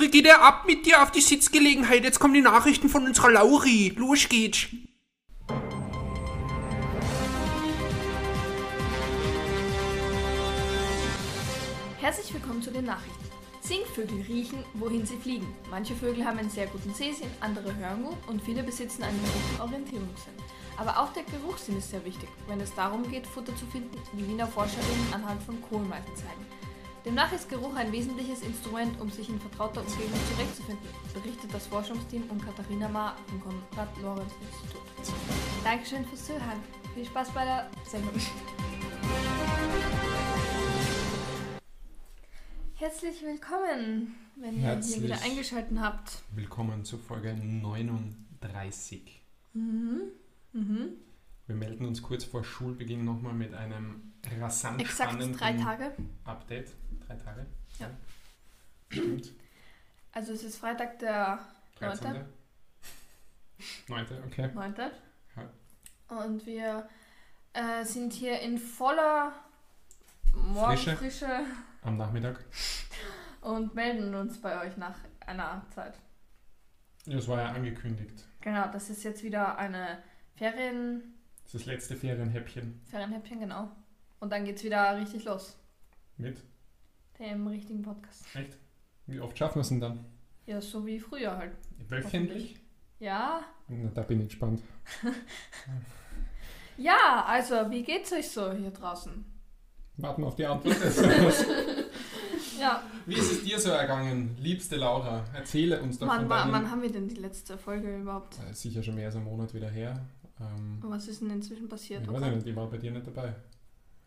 Brigitte, ab mit dir auf die Sitzgelegenheit. Jetzt kommen die Nachrichten von unserer Lauri. Los geht's. Herzlich willkommen zu den Nachrichten. Singvögel riechen, wohin sie fliegen. Manche Vögel haben einen sehr guten Sehsinn, andere hören gut und viele besitzen einen guten Orientierungssinn. Aber auch der Geruchssinn ist sehr wichtig, wenn es darum geht, Futter zu finden, wie Wiener Forscherinnen anhand von Kohlmeisen zeigen. Demnach ist Geruch ein wesentliches Instrument, um sich in vertrauter Umgebung zurechtzufinden, berichtet das Forschungsteam um Katharina Ma vom Konrad-Lorenz-Institut. Dankeschön fürs Zuhören. Viel Spaß bei der Sendung. Herzlich willkommen, wenn ihr Herzlich. hier wieder eingeschaltet habt. Willkommen zur Folge 39. Mhm. Mhm. Wir melden uns kurz vor Schulbeginn nochmal mit einem rasant Exakt spannenden drei Tage. Update. Drei Tage? Ja. Stimmt. Also es ist Freitag der 13. 9. Okay. 9. Ja. Und wir äh, sind hier in voller Morgenfrische Am Nachmittag. und melden uns bei euch nach einer Zeit. Das war ja angekündigt. Genau, das ist jetzt wieder eine Ferien, Das ist das letzte Ferienhäppchen Ferienhäppchen, genau. Und dann geht's wieder richtig los. mit. Dem richtigen Podcast. Echt? Wie oft schaffen wir es denn dann? Ja, so wie früher halt. Wöchentlich? Ja, Na, da bin ich gespannt. ja, also wie geht's euch so hier draußen? Warten auf die Antwort. Ja, Wie ist es dir so ergangen, liebste Laura? Erzähle uns doch wann, deinen... wann haben wir denn die letzte Folge überhaupt? Äh, Sicher schon mehr als einen Monat wieder her. Ähm, Was ist denn inzwischen passiert? ich weiß nicht, ich war bei dir nicht dabei.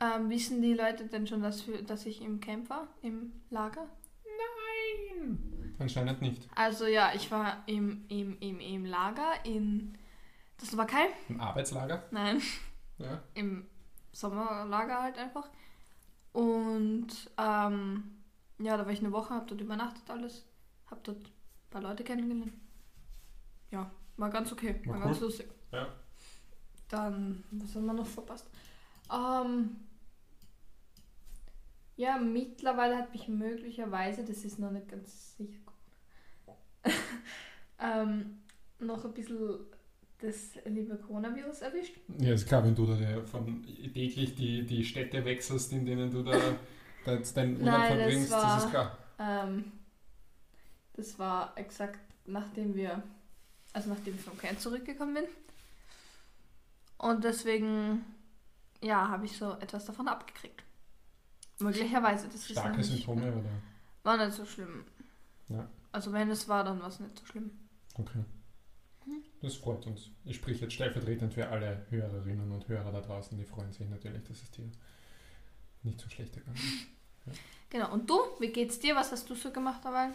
Ähm, wissen die Leute denn schon, dass, wir, dass ich im Camp war, im Lager? Anscheinend nicht. Also ja, ich war im, im, im, im Lager in der Slowakei. Im Arbeitslager? Nein, Ja. im Sommerlager halt einfach. Und ähm, ja, da war ich eine Woche, hab dort übernachtet alles. Hab dort ein paar Leute kennengelernt. Ja, war ganz okay, war, War ganz cool. lustig. Ja. Dann, was haben wir noch verpasst? Ähm, ja, mittlerweile hat mich möglicherweise, das ist noch nicht ganz sicher, ähm, noch ein bisschen das liebe Coronavirus erwischt. Ja, ist klar, wenn du da von täglich die, die Städte wechselst, in denen du da, da jetzt deinen Urlaub das verbringst, das, war- ist klar. Ähm, das war exakt nachdem wir, also nachdem ich vom Camp zurückgekommen bin. Und deswegen, ja, habe ich so etwas davon abgekriegt. Möglicherweise, das ist Starke nicht, Symptome, oder? War nicht so schlimm. Ja. Also wenn es war, dann war es nicht so schlimm. Okay. Mhm. Das freut uns. Ich spreche jetzt stellvertretend für alle Hörerinnen und Hörer da draußen, die freuen sich natürlich, dass es dir nicht so schlecht ergangen ist. Genau, und du, wie geht's dir? Was hast du so gemacht dabei?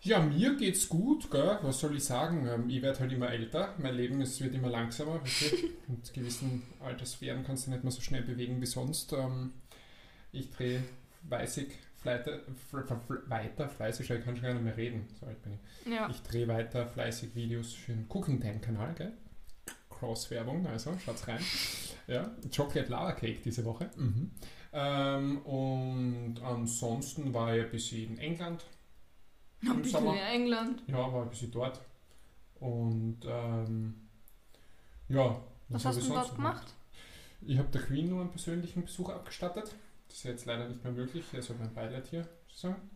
Ja, mir geht's gut, gell? was soll ich sagen? Ähm, Ich werde halt immer älter, mein Leben ist, wird immer langsamer. Mit gewissen Alterssphären kannst du nicht mehr so schnell bewegen wie sonst. Ich drehe fleißig fleite, fl- fl- fl- weiter, fleißig, ich kann schon gar nicht mehr reden, so alt bin ich. Ja. Ich drehe weiter fleißig Videos für den Cooking Time Kanal, gell? Cross-Werbung, also schaut's rein. Ja, Chocolate Lava Cake diese Woche. Mhm. Ähm, und ansonsten war ich ein bisschen in England. Ein Im bisschen Sommer. in England. Ja, war ein bisschen dort. Und ähm, ja. Was hab hast ich du sonst dort gemacht? Ich habe der Queen nur einen persönlichen Besuch abgestattet. Das ist jetzt leider nicht mehr möglich. Also mein Beileid hier zu sagen.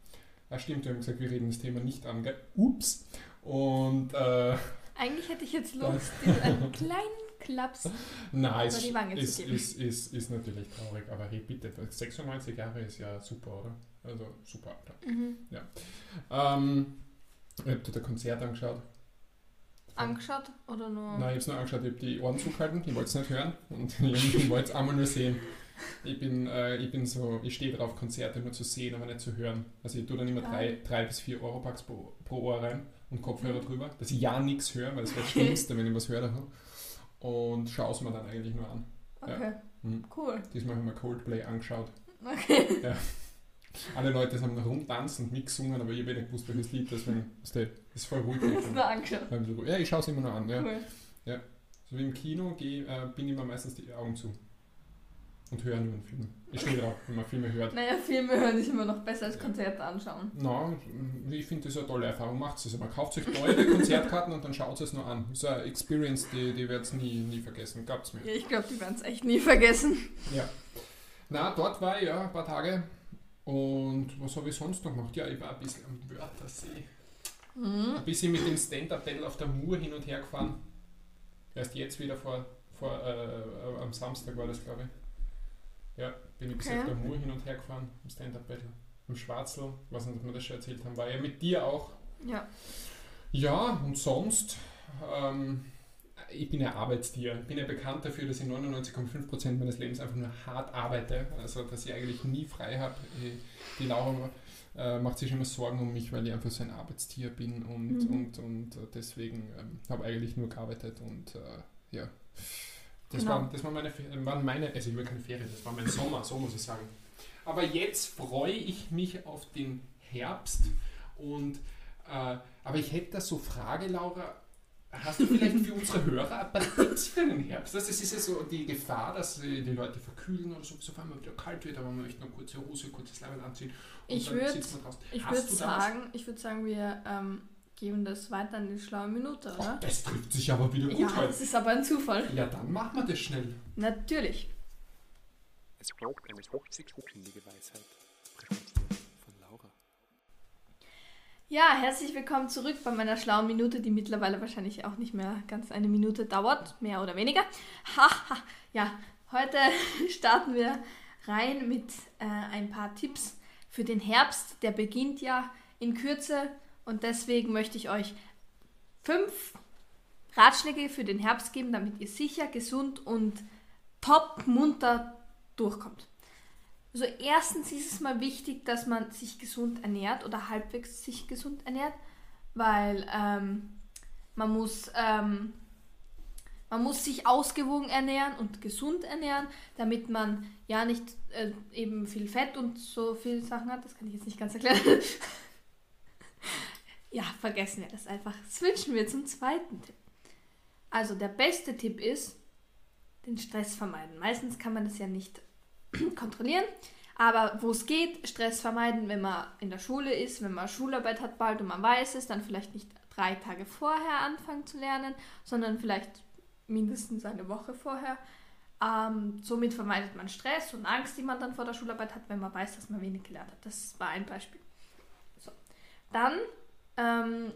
Ah, stimmt, wir haben gesagt, wir reden das Thema nicht an. Ups. Und äh, Eigentlich hätte ich jetzt Lust, dir einen kleinen Klaps. nein, Über die Wange zu ist, geben. ist, ist, ist natürlich traurig. Aber hey, bitte, 96 Jahre ist ja super, oder? Also super, Alter. Mhm. Ähm, ich habe dir das Konzert angeschaut. Angeschaut oder nur? Nein, ich habe es nur angeschaut, ich habe die Ohren zugehalten, ich wollte es nicht hören und ich wollte es einmal nur sehen. Ich bin, äh, ich bin so, ich stehe drauf, Konzerte nur zu sehen, aber nicht zu hören. Also ich tue dann immer Ah. drei, drei bis vier Euro Bucks pro, pro Ohr rein und Kopfhörer Mhm. drüber, dass ich ja nichts höre, weil das wäre das. Schlimmste, wenn ich was höre davon. Und schaue es mir dann eigentlich nur an. Okay, Mhm. cool. Diesmal haben wir Coldplay angeschaut. Okay. Alle Leute haben noch rumtanzt und mitgesungen, aber ich habe nicht gewusst, welches Lied das du, das ist voll ruhig. Du nur angeschaut. Ja, ich schaue es immer nur an. Ja. Cool. So wie im Kino geh, äh, bin ich mir meistens die Augen zu. Und höre nur einen Film. Ich stehe drauf, wenn man Filme hört. Naja, Filme hören ist immer noch besser als Konzerte anschauen. Na, ich finde das eine tolle Erfahrung. Macht es. Also man kauft sich neue Konzertkarten und dann schaut es nur an. Das ist eine Experience, die, die wird es nie, nie vergessen. Glaubt's mir. Ja, ich glaube, die werden es echt nie vergessen. Ja. Na, dort war ich ja ein paar Tage. Und was habe ich sonst noch gemacht? Ja, ich war ein bisschen am Wörthersee. Mhm. Ein bisschen mit dem Stand-Up-Battle auf der Mur hin und her gefahren. Erst jetzt wieder vor, vor äh, am Samstag war das, glaube ich. Ja, bin ich bis Okay. auf der Mur hin und her gefahren, im Stand-Up-Battle. Im Schwarzl, weiß nicht, ob wir das schon erzählt haben, war ja mit dir auch. Ja. Ja, und sonst, ähm, ich bin ein Arbeitstier. Ich bin ja bekannt dafür, dass ich 99,5% meines Lebens einfach nur hart arbeite. Also, dass ich eigentlich nie frei habe. Die Laura äh, macht sich immer Sorgen um mich, weil ich einfach so ein Arbeitstier bin und, Mhm. und, und äh, deswegen ähm, habe eigentlich nur gearbeitet und äh, ja. Das, Genau. waren, das waren, meine, waren meine, also ich will keine Ferien, das war mein Sommer, so muss ich sagen. Aber jetzt freue ich mich auf den Herbst und äh, aber ich hätte da so Frage, Laura. Hast du vielleicht für unsere Hörer ein paar Tipps für den Herbst? Das ist ja so die Gefahr, dass die Leute verkühlen oder so, so allem wieder kalt wird, aber man möchte eine kurze Hose, kurzes Leibel anziehen. Und Ich dann würd- sitzt man draußen. Ich würde sagen, ich würde sagen, wir ähm, geben das weiter an die schlaue Minute, Oh, oder? das trifft sich aber wieder gut Ja, heute. das ist aber ein Zufall. Ja, dann machen wir das schnell. Natürlich. Es folgt eine hochzeitspindige Weisheit, von Laura. Ja, herzlich willkommen zurück bei meiner schlauen Minute, die mittlerweile wahrscheinlich auch nicht mehr ganz eine Minute dauert, mehr oder weniger. Haha, ja, heute starten wir rein mit äh, ein paar Tipps für den Herbst. Der beginnt ja in Kürze und deswegen möchte ich euch fünf Ratschläge für den Herbst geben, damit ihr sicher, gesund und top munter durchkommt. Also erstens ist es mal wichtig, dass man sich gesund ernährt oder halbwegs sich gesund ernährt, weil ähm, man muss ähm, man muss sich ausgewogen ernähren und gesund ernähren, damit man ja nicht äh, eben viel Fett und so viele Sachen hat. Das kann ich jetzt nicht ganz erklären. Ja, vergessen wir das einfach. Switchen wir zum zweiten Tipp. Also der beste Tipp ist, den Stress vermeiden. Meistens kann man das ja nicht kontrollieren. Aber wo es geht, Stress vermeiden, wenn man in der Schule ist, wenn man Schularbeit hat bald und man weiß es, dann vielleicht nicht drei Tage vorher anfangen zu lernen, sondern vielleicht mindestens eine Woche vorher. Ähm, somit vermeidet man Stress und Angst, die man dann vor der Schularbeit hat, wenn man weiß, dass man wenig gelernt hat. Das war ein Beispiel. So. Dann ähm,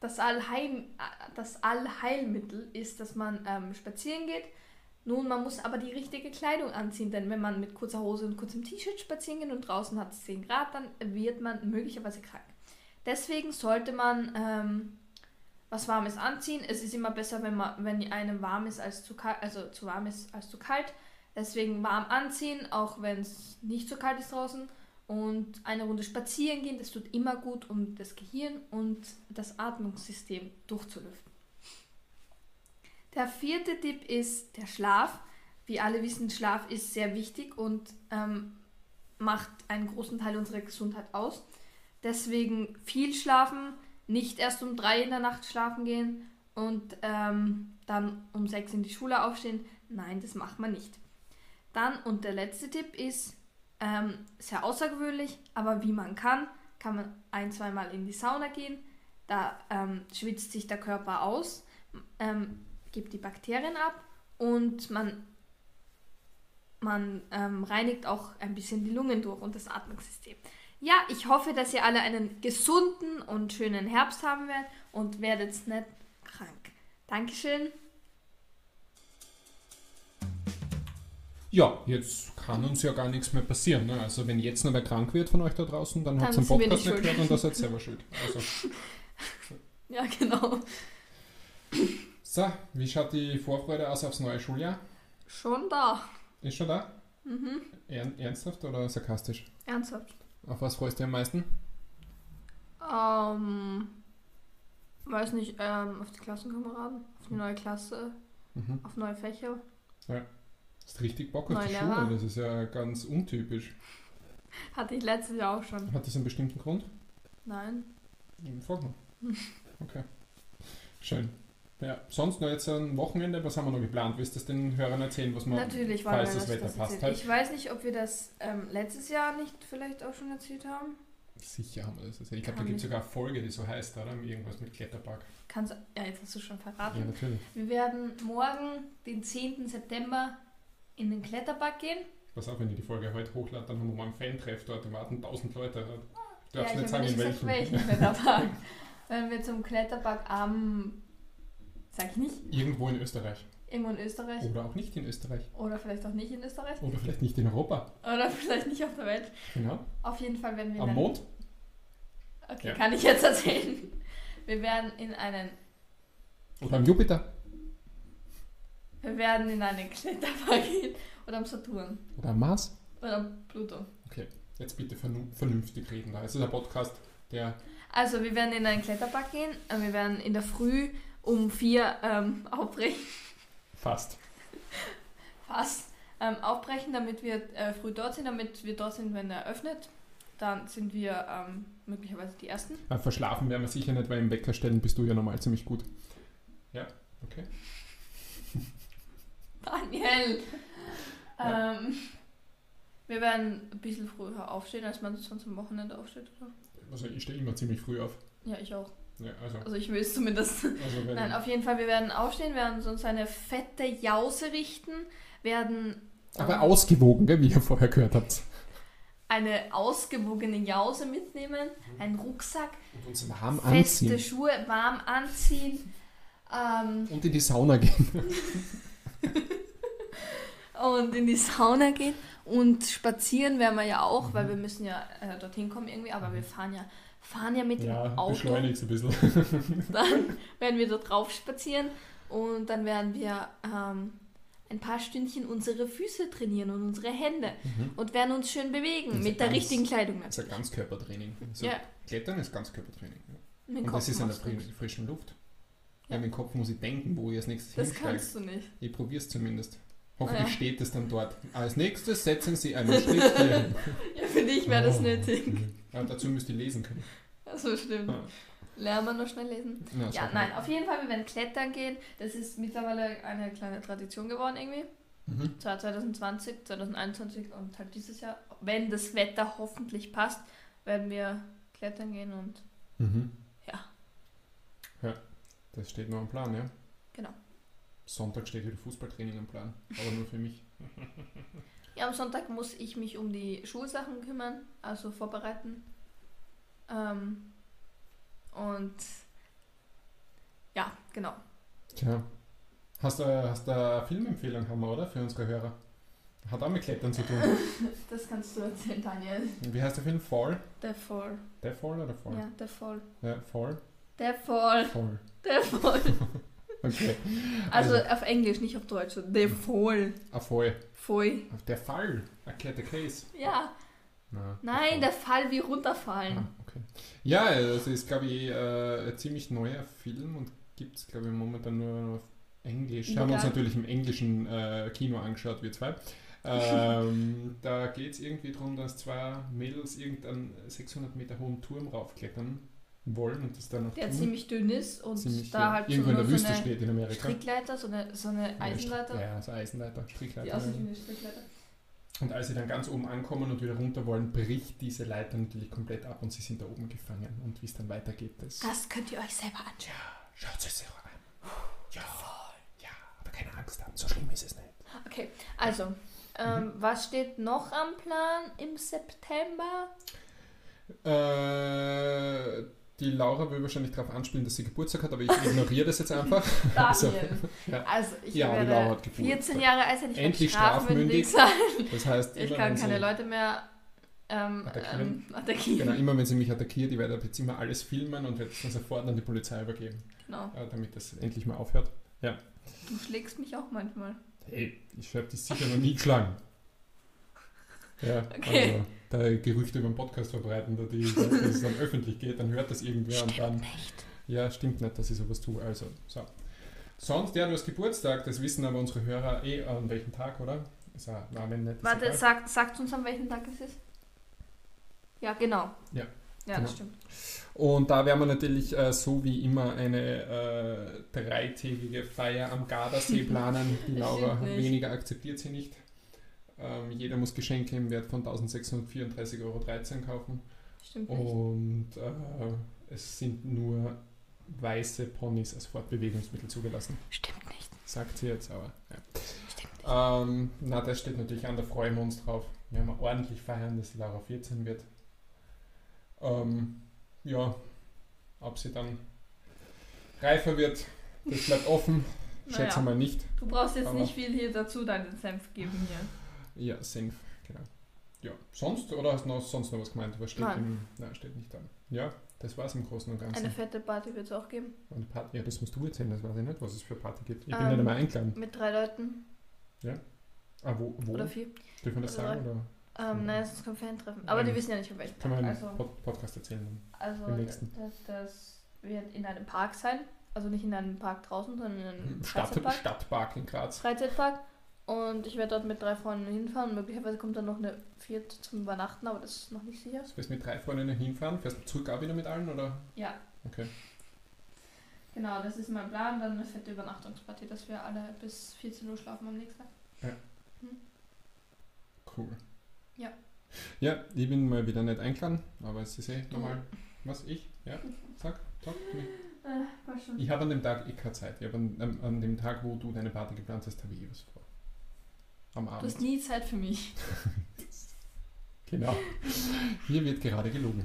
das, Allheim, das Allheilmittel ist, dass man ähm, spazieren geht. Nun, man muss aber die richtige Kleidung anziehen, denn wenn man mit kurzer Hose und kurzem T-Shirt spazieren geht und draußen hat es 10 Grad, dann wird man möglicherweise krank. Deswegen sollte man ähm, was Warmes anziehen. Es ist immer besser, wenn man, wenn einem warm ist als zu kalt, also zu warm ist als zu kalt. Deswegen warm anziehen, auch wenn es nicht so kalt ist draußen. Und eine Runde spazieren gehen, das tut immer gut, um das Gehirn und das Atmungssystem durchzulüften. Der vierte Tipp ist der Schlaf. Wie alle wissen, Schlaf ist sehr wichtig und ähm, macht einen großen Teil unserer Gesundheit aus. Deswegen viel schlafen, nicht erst um drei in der Nacht schlafen gehen und ähm, dann um sechs in die Schule aufstehen. Nein, das macht man nicht. Dann und der letzte Tipp ist ähm, sehr außergewöhnlich, aber wie man kann, kann man ein, zweimal in die Sauna gehen. Da ähm, schwitzt sich der Körper aus, ähm, gibt die Bakterien ab und man, man ähm, reinigt auch ein bisschen die Lungen durch und das Atmungssystem. Ja, ich hoffe, dass ihr alle einen gesunden und schönen Herbst haben werdet und werdet nicht krank. Dankeschön. Ja, jetzt kann uns ja gar nichts mehr passieren. Ne? Also wenn jetzt noch wer krank wird von euch da draußen, dann, Dann habt ihr wir Podcast nicht gehört und das seid selber schuld. Also, Ja, genau. so, wie schaut die Vorfreude aus aufs neue Schuljahr? Schon da. Ist schon da? Mhm. Ern ernsthaft oder sarkastisch? Ernsthaft. Auf was freust du am meisten? Ähm, weiß nicht, ähm, auf die Klassenkameraden, auf die neue Klasse, Mhm. auf neue Fächer. Hast richtig Bock auf die Lehrer. Schule? Das ist ja ganz untypisch. Hatte ich letztes Jahr auch schon. Hat das einen bestimmten Grund? Nein. Frag mal. Okay. Schön. Ja, sonst noch jetzt ein Wochenende, was haben wir noch geplant? Willst du das den Hörern erzählen, was wir Natürlich falls das das, Wetter das passt halt. Ich weiß nicht, ob wir das ähm, letztes Jahr nicht vielleicht auch schon erzählt haben. Sicher haben wir das erzählt. Ich glaube, da gibt es sogar eine Folge, die so heißt, oder? Irgendwas mit Kletterpark. Kannst, ja, jetzt hast du schon verraten. Ja, natürlich. Wir werden morgen, den 10. September, in den Kletterpark gehen. Pass auf, wenn ich die Folge heute hochlade, dann haben wir mal einen Fan-Treff dort, da warten 1000 Leute. Du darfst ja, nicht ich sagen, in nicht gesagt, welchem. welchen Kletterpark. Wenn wir zum Kletterpark am, sag ich nicht, Irgendwo in Österreich. irgendwo in Österreich Oder auch nicht in Österreich. oder vielleicht auch nicht in Österreich Oder vielleicht nicht in Europa. oder vielleicht nicht auf der Welt. Genau. Auf jeden Fall werden wir Am Mond. Okay, Ja. kann ich jetzt erzählen. Wir werden in einen Oder am Jupiter. Wir werden in einen Kletterpark gehen oder am Saturn Oder am Mars. oder am Pluto. Jetzt bitte vernünftig reden. Da. Es ist ein Podcast, der Also wir werden in einen Kletterpark gehen. Wir werden in der Früh um vier ähm, aufbrechen, fast. fast ähm, aufbrechen, damit wir äh, früh dort sind, damit wir dort sind, wenn er öffnet. Dann sind wir ähm, möglicherweise die Ersten. Äh, Verschlafen werden wir sicher nicht, weil im Wecker stellen bist du ja normal ziemlich gut. Ja, okay. Daniel! Ja. Ähm, wir werden ein bisschen früher aufstehen, als man sonst am Wochenende aufsteht, oder? Also ich stehe immer ziemlich früh auf. Ja, ich auch. Ja, also, Also ich will es zumindest. also Nein, auf jeden Fall, wir werden aufstehen, werden uns eine fette Jause richten, werden aber ähm, ausgewogen, gell, wie ihr vorher gehört habt. eine ausgewogene Jause mitnehmen, einen Rucksack, Und uns warm feste anziehen. Schuhe, warm anziehen ähm, Und in die Sauna gehen. und in die Sauna gehen. Und spazieren werden wir ja auch, Mhm. weil wir müssen ja äh, dorthin kommen irgendwie, aber wir fahren ja, fahren ja mit Ja, dem Auto. beschleunigt ein bisschen. Dann werden wir da drauf spazieren und dann werden wir ähm, ein paar Stündchen unsere Füße trainieren und unsere Hände Mhm. und werden uns schön bewegen mit der ganz- richtigen Kleidung. Das ist ein Ganzkörpertraining. Also Ja, Klettern ist Ganzkörpertraining. Ja. Und das ist in der frischen Luft. Ja. Ja. Dem Kopf muss ich denken, wo ich als nächstes Das hinsteige. kannst du nicht. Ich probiere es zumindest. Hoffentlich Ja. steht es dann dort. Als nächstes setzen Sie einen Schritt hierhin. Ja, für dich wäre das Oh. nötig. Ja, dazu müsst ihr lesen können. Also stimmt. Ja. Lernen wir noch schnell lesen? Ja, Ja, nein, auf jeden Fall, wir werden klettern gehen. Das ist mittlerweile eine kleine Tradition geworden irgendwie. Mhm. Zwar 2020, 2021 und halt dieses Jahr. Wenn das Wetter hoffentlich passt, werden wir klettern gehen und Mhm. Das steht noch am Plan, ja? Genau. Sonntag steht wieder Fußballtraining am Plan. Aber nur für mich. Ja, am Sonntag muss ich mich um die Schulsachen kümmern, also vorbereiten. Ähm, und ja, genau. Tja. Hast du, hast du eine Filmempfehlung, haben wir, oder? Für unsere Hörer. Hat auch mit Klettern zu tun. Das kannst du erzählen, Daniel. Wie heißt der Film? Fall? Der Fall. Der Fall oder Fall? Ja, der Fall. Ja, Fall? Der Fall. Fall. Der Fall. Okay. Also, Also- auf Englisch, nicht auf Deutsch. Der Fall. Ah, Fall. Fall. Der Fall. Erklärt der Case. Ja. Na, Nein, der Fall wie runterfallen. Ah, okay. Ja, also ist, glaube ich, äh, ein ziemlich neuer Film und gibt es, glaube ich, momentan nur auf Englisch. Haben wir uns Legal. natürlich im englischen äh, Kino angeschaut, wir zwei. Ähm, da geht es irgendwie darum, dass zwei Mädels irgendeinen 600 Meter hohen Turm raufklettern wollen und das dann noch Der tun. ziemlich dünn ist und Ziemlich, da ja, halt so, irgendwo in der so Wüste eine steht in Amerika. Strickleiter, so eine, so eine Ja, Eisenleiter. Ja, so Eisenleiter, Die Strickleiter. aussieht wie eine Strickleiter. Und als sie dann ganz oben ankommen und wieder runter wollen, bricht diese Leiter natürlich komplett ab und sie sind da oben gefangen. Und wie es dann weitergeht, das Das könnt ihr euch selber anschauen. schaut es euch an. Ja, ja, aber keine Angst haben, so schlimm ist es nicht. Okay, also, ähm, Mhm. was steht noch am Plan im September? Äh, die Laura will wahrscheinlich darauf anspielen, dass sie Geburtstag hat, aber ich ignoriere das jetzt einfach. Daniel. ja. Also, ich Ja, die Laura werde hat Geburtstag. 14 Jahre alt sein, ich werde Endlich strafmündig sein. Das heißt, Ich kann keine sie, Leute mehr ähm, Attackieren. ähm, attackieren. Genau, immer wenn sie mich attackiert, ich werde ab jetzt immer alles filmen und werde es dann sofort an die Polizei übergeben, Genau. äh, damit das endlich mal aufhört. Du schlägst mich auch manchmal. Hey, ich habe dich sicher noch nie geschlagen. Ja, Okay. also da Gerüchte über den Podcast verbreiten, da die, dass es dann öffentlich geht, dann hört das irgendwer und dann. Nicht. Ja, stimmt nicht, dass ich sowas tue. Also, so. Sonst, ja, du hast Geburtstag, das wissen aber unsere Hörer eh an welchem Tag, oder? Ist ein Name nicht. ist Warte, egal. sag, sagt uns an welchem Tag es ist? Ja, genau. Ja, Ja, genau. das stimmt. Und da werden wir natürlich äh, so wie immer eine äh, dreitägige Feier am Gardasee planen. Die Laura stimmt nicht. weniger akzeptiert sie nicht. Ähm, jeder muss Geschenke im Wert von 1634,13 Euro kaufen. Stimmt nicht. Und äh, es sind nur weiße Ponys als Fortbewegungsmittel zugelassen. Stimmt nicht. Sagt sie jetzt aber. Ja. Stimmt nicht. Ähm, na, das steht natürlich an, da freuen wir uns drauf. Wir haben ordentlich feiern, dass die Laura 14 wird. Ähm, ja, ob sie dann reifer wird, das bleibt offen. Schätze Naja. mal nicht. Du brauchst jetzt Aber- nicht viel hier dazu deinen Senf geben hier. Ja, Senf, genau. Ja, sonst oder hast du noch, sonst noch was gemeint? Was steht Nein. im, nein, steht nicht dran. Ja, das war's im Großen und Ganzen. Eine fette Party wird es auch geben. Eine Party, ja, das musst du erzählen, das weiß ich nicht, was es für Party gibt. Ich bin Ähm, nicht einmal eingeladen. Mit drei Leuten Ah, wo? wo? oder vier. Dürfen wir das oder sagen? Oder Ähm, nein, es ist kein Fan-Treffen. Aber Ähm, die wissen ja nicht, auf welchen kann man im Also, Pod Podcast erzählen? Also das, das wird in einem Park sein. Also nicht in einem Park draußen, sondern in einem Stadt, Freizeitpark. Stadtpark in Graz. Freizeitpark. Und ich werde dort mit drei Freunden hinfahren. Möglicherweise kommt dann noch eine vierte zum Übernachten, aber das ist noch nicht sicher. Du wirst mit drei Freundinnen hinfahren, fährst du zurück auch wieder mit allen oder? Ja, Okay. genau, das ist mein Plan. Dann eine fette Übernachtungsparty, dass wir alle bis 14 Uhr schlafen am nächsten Tag. Cool. Ja. Ja, ich bin mal wieder nicht eingeladen, aber es ist eh normal. Was? Ich? Ja? Sag. du. Äh. Ich habe an dem Tag eh keine Zeit. Ich habe an, an, an dem Tag, wo du deine Party geplant hast, habe ich eh was vor. Am Du Abend. hast nie Zeit für mich. Genau. Hier wird gerade gelogen.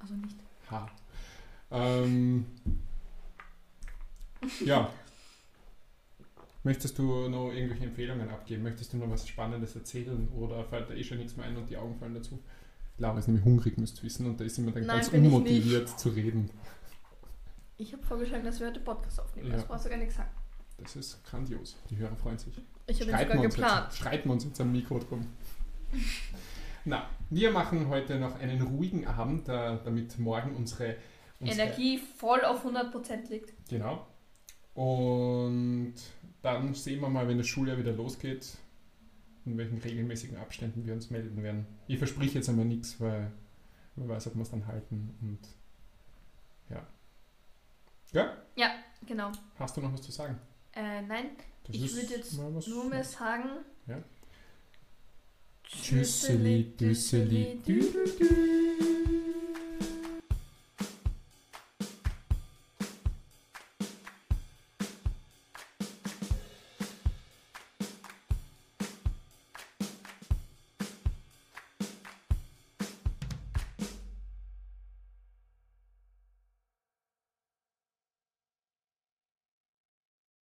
Also nicht. Ha. Ähm, ja. Möchtest du noch irgendwelche Empfehlungen abgeben? Möchtest du noch was Spannendes erzählen oder fällt da eh schon nichts mehr ein und die Augen fallen dazu? Laura ist nämlich hungrig, müsst ihr wissen, und da ist immer dann Nein, ganz unmotiviert zu reden. Ich habe vorgeschlagen, dass wir heute Podcast aufnehmen. Ja. Das brauchst du gar nicht sagen. Das ist grandios. Die Hörer freuen sich. Ich habe ihn sogar geplant. jetzt, streiten wir uns jetzt am Mikro drum. Na, wir machen heute noch einen ruhigen Abend, äh, damit morgen unsere, unsere Energie voll auf 100% liegt. Genau. Und dann sehen wir mal, wenn das Schuljahr wieder losgeht, in welchen regelmäßigen Abständen wir uns melden werden. Ich verspreche jetzt einmal nichts, weil man weiß, ob wir es dann halten. Und ja. Ja, Genau. hast du noch was zu sagen? Äh, nein, Das Ich ist würd jetzt nur mehr sagen. Ja. Tschüsseli, düdel, düdel.